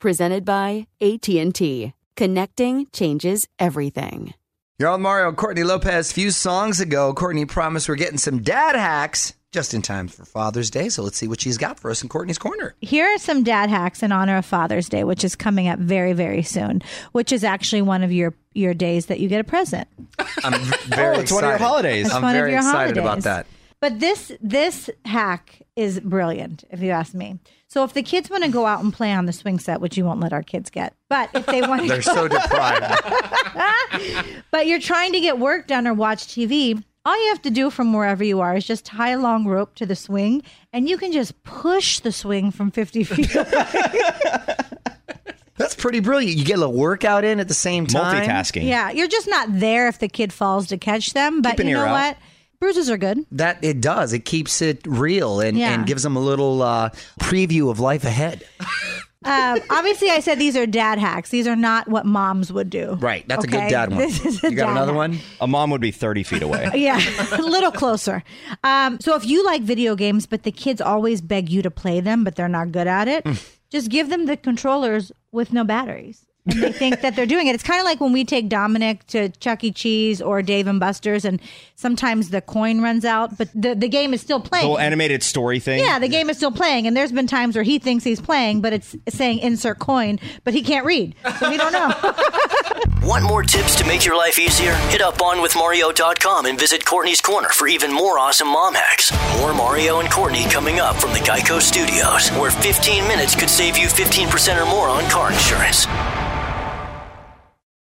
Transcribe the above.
Presented by AT&T. Connecting changes everything. You're on Mario Courtney Lopez. A few songs ago, Courtney promised we're getting some dad hacks just in time for Father's Day. So let's see what she's got for us in Courtney's Corner. Here are some dad hacks in honor of Father's Day, which is coming up very, very soon, which is actually one of your your days that you get a present. I'm very Oh, it's one of your excited. holidays. It's I'm very your excited about that. But this this hack is brilliant, if you ask me. So if the kids want to go out and play on the swing set, which you won't let our kids get, but if they want to They're so deprived. but you're trying to get work done or watch TV, all you have to do from wherever you are is just tie a long rope to the swing, and you can just push the swing from 50 feet away. That's pretty brilliant. You get a little workout in at the same time. Multitasking. yeah, you're just not there if the kid falls to catch them. But Keep an you know out. what? Bruises are good. That it does. It keeps it real and, Yeah. and gives them a little uh, preview of life ahead. Um, obviously, I said these are dad hacks. These are not what moms would do. Right. That's a good dad one. This is a you got dad another hack. one? A mom would be 30 feet away. Yeah, a little closer. Um, so if you like video games, but the kids always beg you to play them, but they're not good at it, just give them the controllers with no batteries. And they think that they're doing it. It's kind of like when we take Dominic to Chuck E. Cheese or Dave and Buster's, and sometimes the coin runs out, but the, the game is still playing. The playing. whole animated story thing. yeah, the game is still playing, and there's been times where he thinks he's playing, but it's saying insert coin, but he can't read, so we don't know. Want more tips to make your life easier? Hit up on onwithmario.com and visit Courtney's Corner for even more awesome mom hacks. More Mario and Courtney coming up from the Geico Studios, where 15 minutes could save you 15% or more on car insurance.